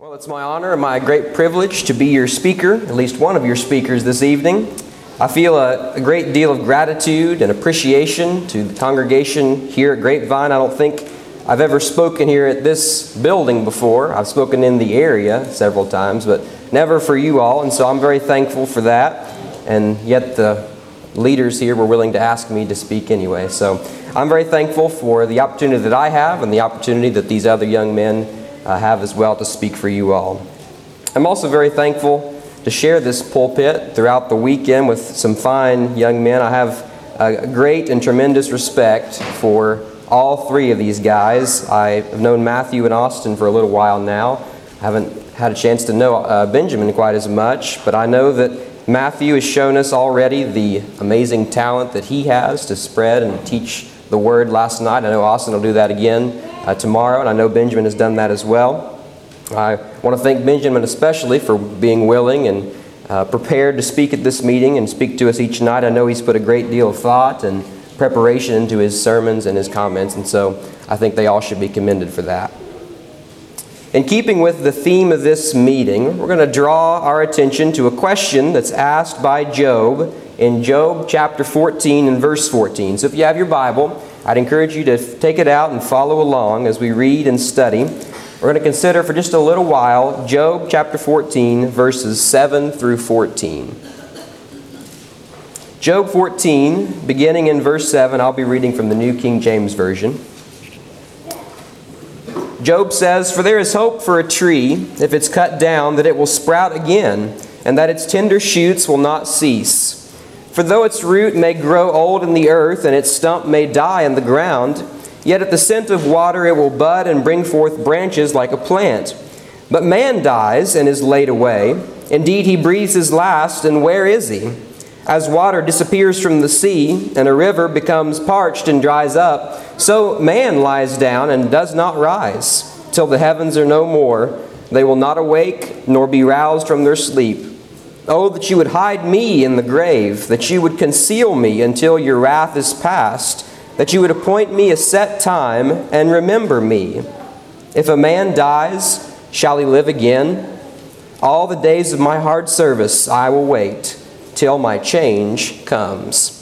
Well, it's my honor and my great privilege to be your speaker, at least one of your speakers this evening. I feel a, a, great deal of gratitude and appreciation to the congregation here at Grapevine. I don't think I've ever spoken here at this building before. I've spoken in the area several times, but never for you all, and so I'm very thankful for that. And yet the leaders here were willing to ask me to speak anyway. So I'm very thankful for the opportunity that I have and the opportunity that these other young men uh, have as well to speak for you all. I'm also very thankful to share this pulpit throughout the weekend with some fine young men. I have a great and tremendous respect for all three of these guys. I have known Matthew and Austin for a little while now. I haven't had a chance to know uh, Benjamin quite as much, but I know that Matthew has shown us already the amazing talent that he has to spread and teach the word last night. I know Austin will do that again uh, tomorrow, and I know Benjamin has done that as well. I want to thank Benjamin especially for being willing and uh, prepared to speak at this meeting and speak to us each night. I know he's put a great deal of thought and preparation into his sermons and his comments, and so I think they all should be commended for that. In keeping with the theme of this meeting, we're going to draw our attention to a question that's asked by Job in Job chapter 14 and verse 14. So if you have your Bible, I'd encourage you to take it out and follow along as we read and study. We're going to consider for just a little while Job chapter 14, verses 7 through 14. Job 14, beginning in verse 7, I'll be reading from the New King James Version. Job says, For there is hope for a tree, if it's cut down, that it will sprout again, and that its tender shoots will not cease. For though its root may grow old in the earth, and its stump may die in the ground, yet at the scent of water it will bud and bring forth branches like a plant. But man dies and is laid away. Indeed, he breathes his last, and where is he? As water disappears from the sea, and a river becomes parched and dries up, so man lies down and does not rise. Till the heavens are no more, they will not awake nor be roused from their sleep. Oh, that you would hide me in the grave, that you would conceal me until your wrath is past, that you would appoint me a set time and remember me. If a man dies, shall he live again? All the days of my hard service I will wait till my change comes.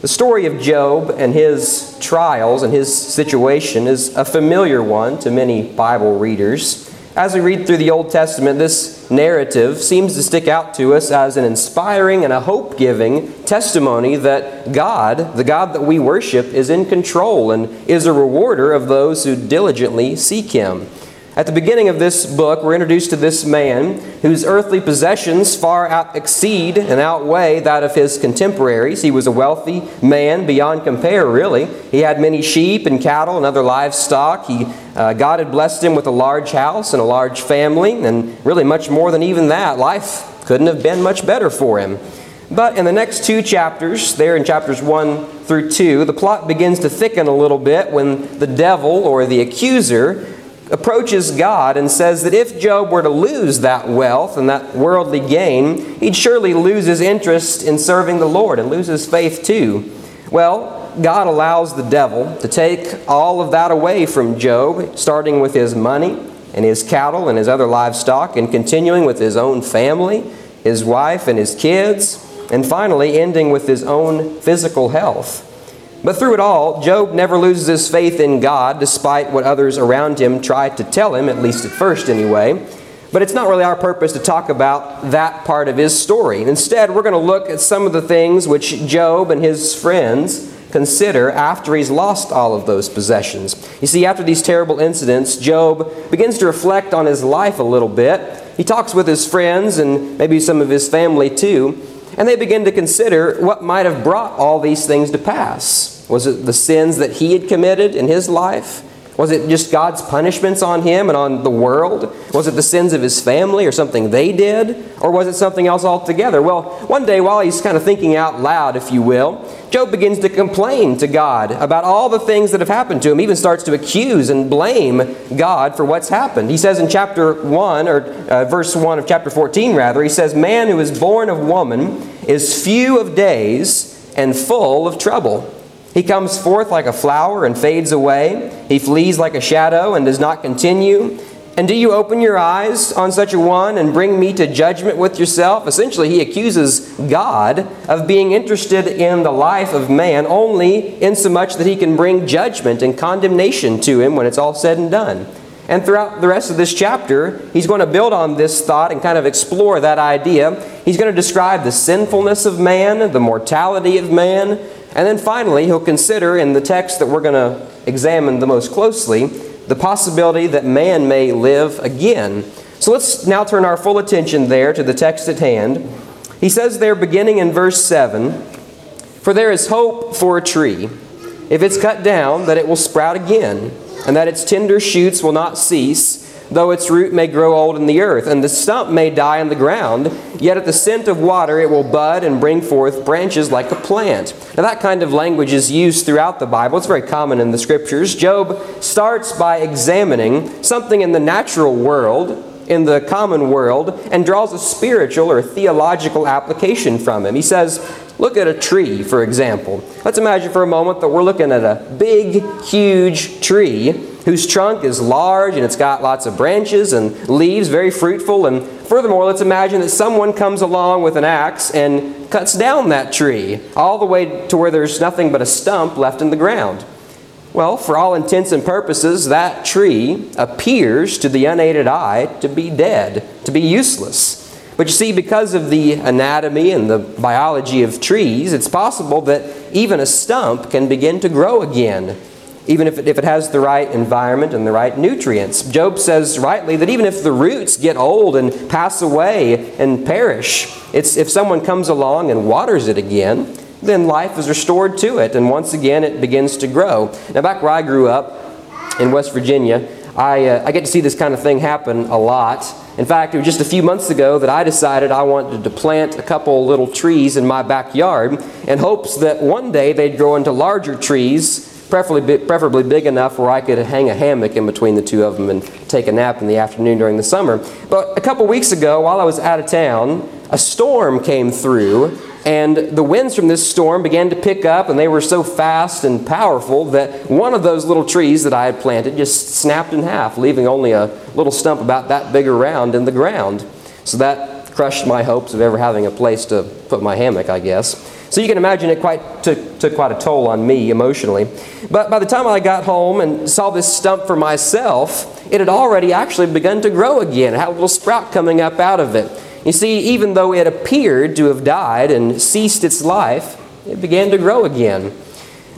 The story of Job and his trials and his situation is a familiar one to many Bible readers. As we read through the Old Testament, this narrative seems to stick out to us as an inspiring and a hope giving testimony that God, the God that we worship, is in control and is a rewarder of those who diligently seek Him. At the beginning of this book, we're introduced to this man whose earthly possessions far out exceed and outweigh that of his contemporaries. He was a wealthy man beyond compare, really. He had many sheep and cattle and other livestock. He, uh, God had blessed him with a large house and a large family, and really much more than even that. Life couldn't have been much better for him. But in the next two chapters, there in chapters 1 through 2, the plot begins to thicken a little bit when the devil or the accuser approaches God and says that if Job were to lose that wealth and that worldly gain, he'd surely lose his interest in serving the Lord and lose his faith too. Well, God allows the devil to take all of that away from Job, starting with his money and his cattle and his other livestock, and continuing with his own family, his wife and his kids, and finally ending with his own physical health. But through it all, Job never loses his faith in God despite what others around him try to tell him, at least at first anyway. But it's not really our purpose to talk about that part of his story. Instead, we're going to look at some of the things which Job and his friends consider after he's lost all of those possessions. You see, after these terrible incidents, Job begins to reflect on his life a little bit. He talks with his friends and maybe some of his family too, and they begin to consider what might have brought all these things to pass. Was it the sins that he had committed in his life? Was it just God's punishments on him and on the world? Was it the sins of his family or something they did? Or was it something else altogether? Well, one day while he's kind of thinking out loud, if you will, Job begins to complain to God about all the things that have happened to him. He even starts to accuse and blame God for what's happened. He says in chapter 1, or uh, verse 1 of chapter 14, rather, he says, Man who is born of woman is few of days and full of trouble. He comes forth like a flower and fades away. He flees like a shadow and does not continue. And do you open your eyes on such a one and bring me to judgment with yourself? Essentially, he accuses God of being interested in the life of man only insomuch that he can bring judgment and condemnation to him when it's all said and done. And throughout the rest of this chapter, he's going to build on this thought and kind of explore that idea. He's going to describe the sinfulness of man, the mortality of man, and then finally, he'll consider in the text that we're going to examine the most closely the possibility that man may live again. So let's now turn our full attention there to the text at hand. He says there, beginning in verse 7 For there is hope for a tree. If it's cut down, that it will sprout again, and that its tender shoots will not cease though its root may grow old in the earth, and the stump may die in the ground, yet at the scent of water it will bud and bring forth branches like a plant. Now, that kind of language is used throughout the Bible. It's very common in the scriptures. Job starts by examining something in the natural world in the common world and draws a spiritual or theological application from him. He says, Look at a tree, for example. Let's imagine for a moment that we're looking at a big, huge tree whose trunk is large and it's got lots of branches and leaves, very fruitful. And furthermore, let's imagine that someone comes along with an axe and cuts down that tree all the way to where there's nothing but a stump left in the ground. Well, for all intents and purposes, that tree appears to the unaided eye to be dead, to be useless. But you see, because of the anatomy and the biology of trees, it's possible that even a stump can begin to grow again, even if it, if it has the right environment and the right nutrients. Job says rightly that even if the roots get old and pass away and perish, it's, if someone comes along and waters it again, then life is restored to it, and once again it begins to grow. Now, back where I grew up in West Virginia, I, uh, I get to see this kind of thing happen a lot. In fact, it was just a few months ago that I decided I wanted to plant a couple little trees in my backyard in hopes that one day they'd grow into larger trees, preferably, preferably big enough where I could hang a hammock in between the two of them and take a nap in the afternoon during the summer. But a couple weeks ago, while I was out of town, a storm came through and the winds from this storm began to pick up, and they were so fast and powerful that one of those little trees that I had planted just snapped in half, leaving only a little stump about that big around in the ground. So that crushed my hopes of ever having a place to put my hammock, I guess. So you can imagine it quite took, took quite a toll on me emotionally. But by the time I got home and saw this stump for myself, it had already actually begun to grow again. It had a little sprout coming up out of it. You see, even though it appeared to have died and ceased its life, it began to grow again.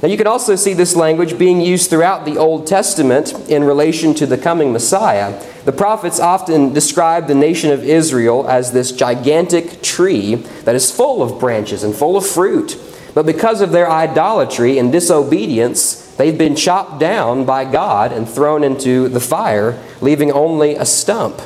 Now, you can also see this language being used throughout the Old Testament in relation to the coming Messiah. The prophets often describe the nation of Israel as this gigantic tree that is full of branches and full of fruit. But because of their idolatry and disobedience, they've been chopped down by God and thrown into the fire, leaving only a stump.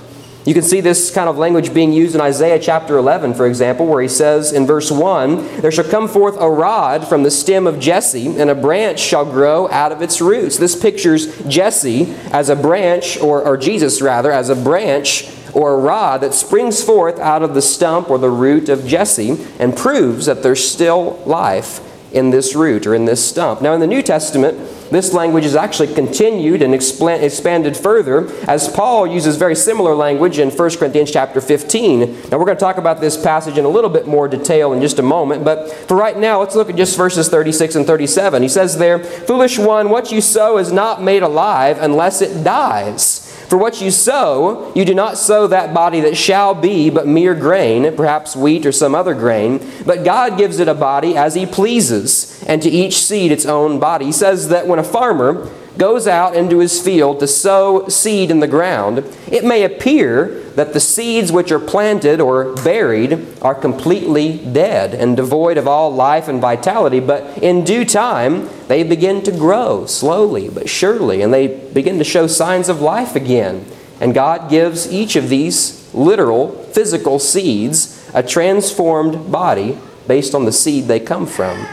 You can see this kind of language being used in Isaiah chapter 11, for example, where he says in verse 1 There shall come forth a rod from the stem of Jesse, and a branch shall grow out of its roots. This pictures Jesse as a branch, or, or Jesus rather, as a branch or a rod that springs forth out of the stump or the root of Jesse and proves that there's still life in this root or in this stump. Now, in the New Testament, this language is actually continued and expanded further as Paul uses very similar language in 1 Corinthians chapter 15. Now, we're going to talk about this passage in a little bit more detail in just a moment, but for right now, let's look at just verses 36 and 37. He says there, Foolish one, what you sow is not made alive unless it dies. For what you sow, you do not sow that body that shall be, but mere grain, perhaps wheat or some other grain. But God gives it a body as He pleases, and to each seed its own body. He says that when a farmer goes out into his field to sow seed in the ground, it may appear that the seeds which are planted or buried are completely dead and devoid of all life and vitality, but in due time they begin to grow slowly but surely, and they begin to show signs of life again. And God gives each of these literal, physical seeds a transformed body based on the seed they come from.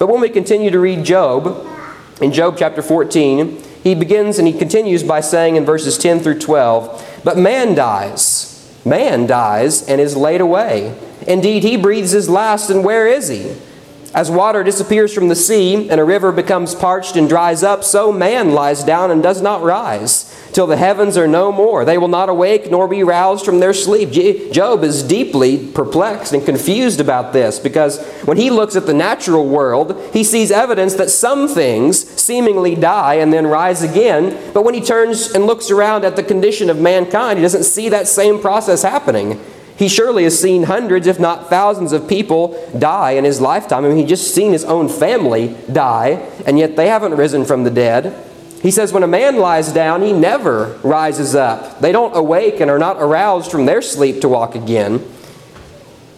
But when we continue to read Job, in Job chapter 14, he begins and he continues by saying in verses 10 through 12, But man dies, man dies and is laid away. Indeed, he breathes his last, and where is he? As water disappears from the sea, and a river becomes parched and dries up, so man lies down and does not rise. Till the heavens are no more. They will not awake nor be roused from their sleep. Job is deeply perplexed and confused about this because when he looks at the natural world, he sees evidence that some things seemingly die and then rise again. But when he turns and looks around at the condition of mankind, he doesn't see that same process happening. He surely has seen hundreds, if not thousands, of people die in his lifetime. I mean, he just seen his own family die, and yet they haven't risen from the dead. He says when a man lies down, he never rises up. They don't awake and are not aroused from their sleep to walk again.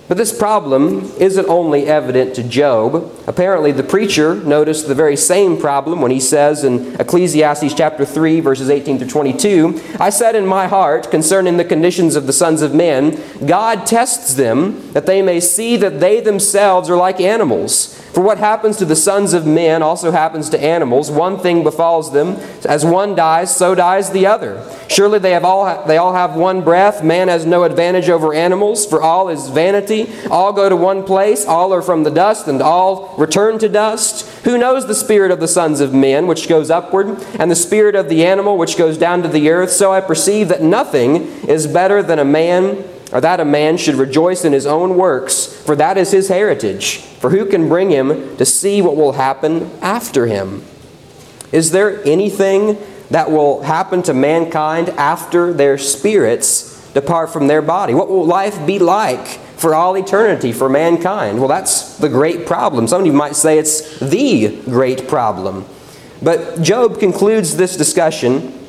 But this problem isn't only evident to Job. Apparently, the preacher noticed the very same problem when he says in Ecclesiastes chapter 3, verses 18 to 22 I said in my heart concerning the conditions of the sons of men, God tests them that they may see that they themselves are like animals. For what happens to the sons of men also happens to animals. One thing befalls them. As one dies, so dies the other. Surely they, have all, they all have one breath. Man has no advantage over animals, for all is vanity. All go to one place. All are from the dust, and all return to dust. Who knows the spirit of the sons of men, which goes upward, and the spirit of the animal, which goes down to the earth? So I perceive that nothing is better than a man or that a man should rejoice in his own works, for that is his heritage. For who can bring him to see what will happen after him? Is there anything that will happen to mankind after their spirits depart from their body? What will life be like for all eternity for mankind? Well, that's the great problem. Some of you might say it's the great problem. But Job concludes this discussion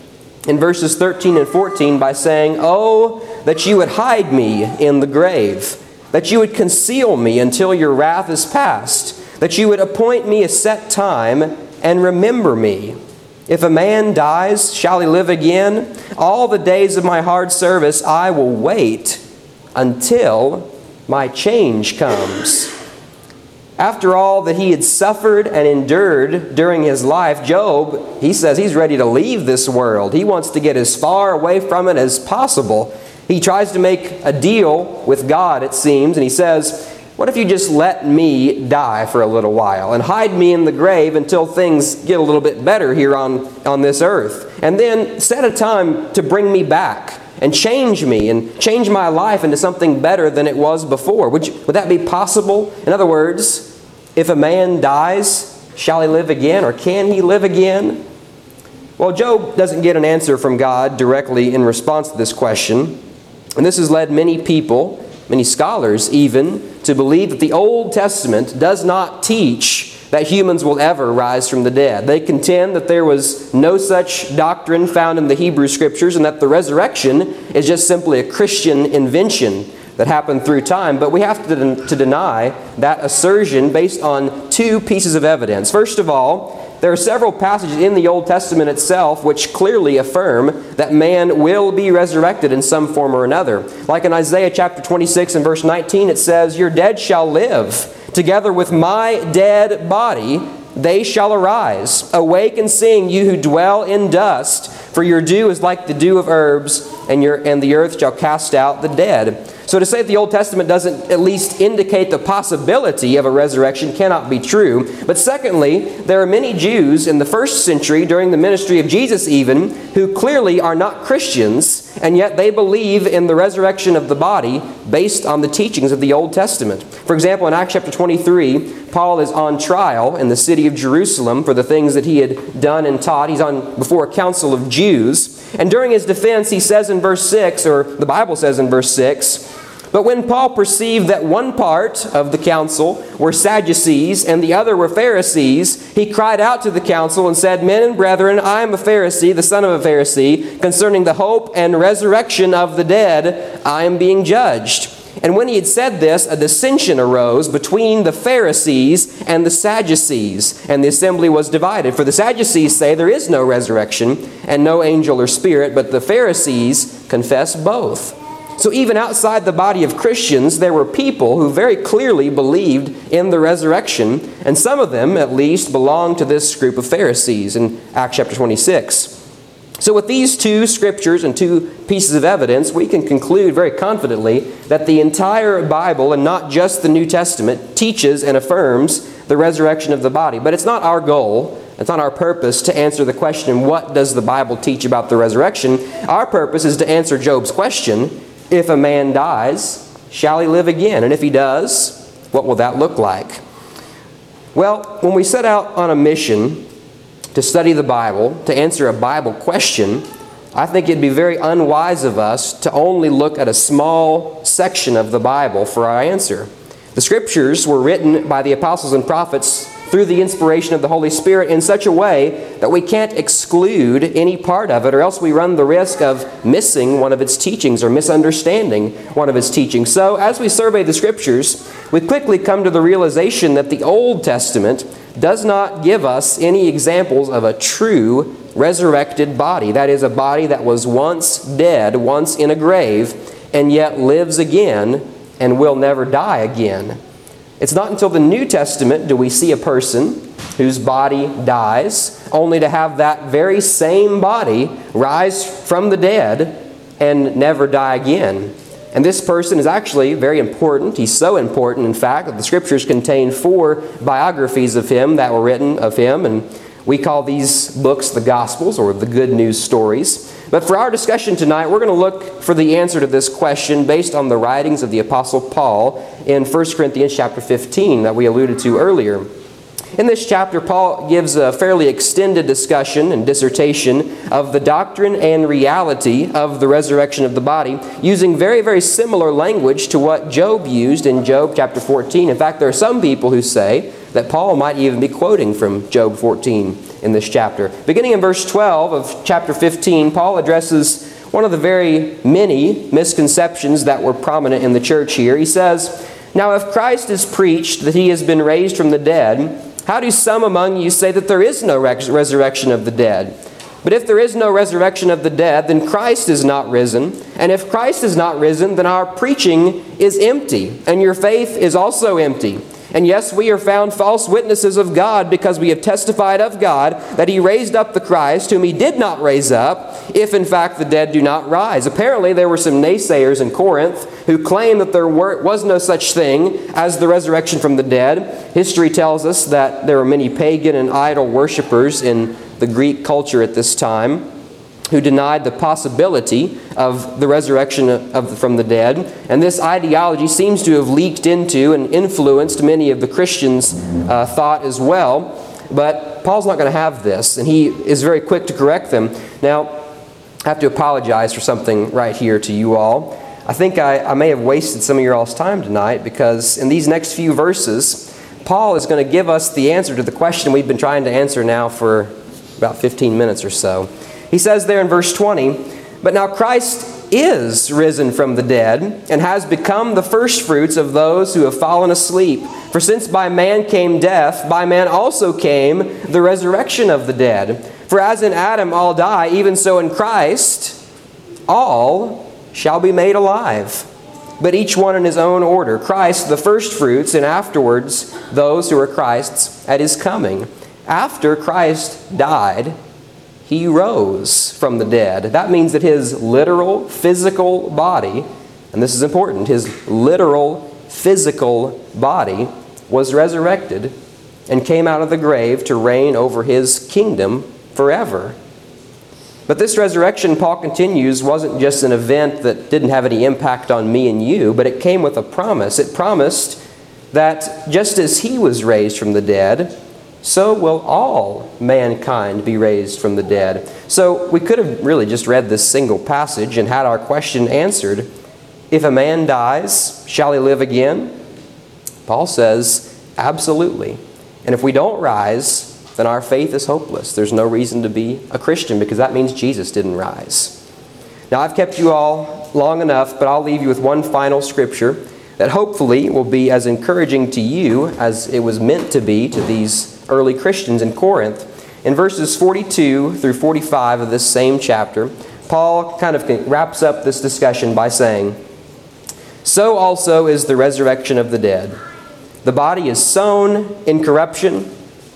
in verses 13 and 14 by saying, Oh, that you would hide me in the grave, that you would conceal me until your wrath is past, that you would appoint me a set time and remember me. If a man dies, shall he live again? All the days of my hard service I will wait until my change comes. After all that he had suffered and endured during his life, Job, he says he's ready to leave this world. He wants to get as far away from it as possible. He tries to make a deal with God, it seems, and he says, What if you just let me die for a little while and hide me in the grave until things get a little bit better here on, on this earth? And then set a time to bring me back and change me and change my life into something better than it was before. Would, you, would that be possible? In other words, if a man dies, shall he live again or can he live again? Well, Job doesn't get an answer from God directly in response to this question. And this has led many people, many scholars even, to believe that the Old Testament does not teach that humans will ever rise from the dead. They contend that there was no such doctrine found in the Hebrew Scriptures and that the resurrection is just simply a Christian invention that happened through time. But we have to, de- to deny that assertion based on two pieces of evidence. First of all, there are several passages in the Old Testament itself which clearly affirm that man will be resurrected in some form or another. Like in Isaiah chapter 26 and verse 19, it says, Your dead shall live Together with my dead body, they shall arise. Awake and sing, you who dwell in dust, for your dew is like the dew of herbs, and, your, and the earth shall cast out the dead. So to say that the Old Testament doesn't at least indicate the possibility of a resurrection cannot be true. But secondly, there are many Jews in the first century, during the ministry of Jesus even, who clearly are not Christians and yet they believe in the resurrection of the body based on the teachings of the Old Testament. For example, in Acts chapter 23, Paul is on trial in the city of Jerusalem for the things that he had done and taught. He's on before a council of Jews. And during his defense, he says in verse 6, or the Bible says in verse 6, but when Paul perceived that one part of the council were Sadducees and the other were Pharisees, he cried out to the council and said, Men and brethren, I am a Pharisee, the son of a Pharisee. Concerning the hope and resurrection of the dead, I am being judged. And when he had said this, a dissension arose between the Pharisees and the Sadducees, and the assembly was divided. For the Sadducees say there is no resurrection and no angel or spirit, but the Pharisees confess both. So, even outside the body of Christians, there were people who very clearly believed in the resurrection, and some of them, at least, belonged to this group of Pharisees in Acts chapter 26. So, with these two scriptures and two pieces of evidence, we can conclude very confidently that the entire Bible, and not just the New Testament, teaches and affirms the resurrection of the body. But it's not our goal It's not our purpose to answer the question, what does the Bible teach about the resurrection? Our purpose is to answer Job's question, if a man dies, shall he live again? And if he does, what will that look like? Well, when we set out on a mission to study the Bible, to answer a Bible question, I think it'd be very unwise of us to only look at a small section of the Bible for our answer. The scriptures were written by the apostles and prophets through the inspiration of the Holy Spirit in such a way that we can't exclude any part of it, or else we run the risk of missing one of its teachings or misunderstanding one of its teachings. So, as we survey the scriptures, we quickly come to the realization that the Old Testament does not give us any examples of a true resurrected body. That is, a body that was once dead, once in a grave, and yet lives again and will never die again. It's not until the New Testament do we see a person whose body dies, only to have that very same body rise from the dead and never die again. And this person is actually very important. He's so important, in fact, that the scriptures contain four biographies of him that were written of him. And we call these books the Gospels or the Good News Stories. But for our discussion tonight, we're going to look for the answer to this question based on the writings of the Apostle Paul in 1 Corinthians chapter 15 that we alluded to earlier. In this chapter, Paul gives a fairly extended discussion and dissertation of the doctrine and reality of the resurrection of the body, using very, very similar language to what Job used in Job chapter 14. In fact, there are some people who say that Paul might even be quoting from Job 14 in this chapter. Beginning in verse 12 of chapter 15, Paul addresses one of the very many misconceptions that were prominent in the church here. He says, Now, if Christ is preached that he has been raised from the dead, how do some among you say that there is no res- resurrection of the dead? But if there is no resurrection of the dead, then Christ is not risen. And if Christ is not risen, then our preaching is empty, and your faith is also empty. And yes, we are found false witnesses of God because we have testified of God that He raised up the Christ, whom He did not raise up, if in fact the dead do not rise. Apparently, there were some naysayers in Corinth who claimed that there were, was no such thing as the resurrection from the dead. History tells us that there were many pagan and idol worshippers in the Greek culture at this time who denied the possibility of the resurrection of, from the dead. And this ideology seems to have leaked into and influenced many of the Christians' uh, thought as well. But Paul's not going to have this, and he is very quick to correct them. Now, I have to apologize for something right here to you all. I think I, I may have wasted some of your all's time tonight because in these next few verses, Paul is going to give us the answer to the question we've been trying to answer now for about 15 minutes or so. He says there in verse 20, But now Christ is risen from the dead and has become the firstfruits of those who have fallen asleep. For since by man came death, by man also came the resurrection of the dead. For as in Adam all die, even so in Christ all shall be made alive. But each one in his own order. Christ the firstfruits, and afterwards those who are Christ's at his coming. After Christ died, he rose from the dead. That means that his literal physical body, and this is important, his literal physical body was resurrected and came out of the grave to reign over his kingdom forever. But this resurrection, Paul continues, wasn't just an event that didn't have any impact on me and you, but it came with a promise. It promised that just as he was raised from the dead, so will all mankind be raised from the dead. So we could have really just read this single passage and had our question answered. If a man dies, shall he live again? Paul says, absolutely. And if we don't rise, then our faith is hopeless. There's no reason to be a Christian because that means Jesus didn't rise. Now, I've kept you all long enough, but I'll leave you with one final scripture that hopefully will be as encouraging to you as it was meant to be to these early Christians in Corinth. In verses 42 through 45 of this same chapter, Paul kind of wraps up this discussion by saying, So also is the resurrection of the dead. The body is sown in corruption,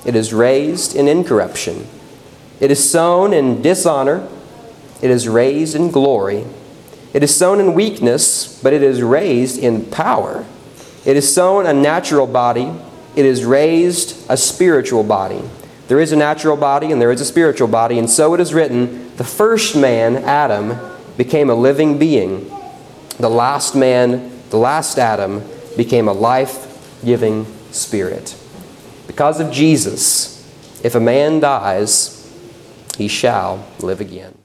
it is raised in incorruption. It is sown in dishonor, it is raised in glory. It is sown in weakness, but it is raised in power. It is sown a natural body, it is raised a spiritual body. There is a natural body and there is a spiritual body, and so it is written the first man, Adam, became a living being. The last man, the last Adam, became a life giving spirit. Because of Jesus, if a man dies, he shall live again.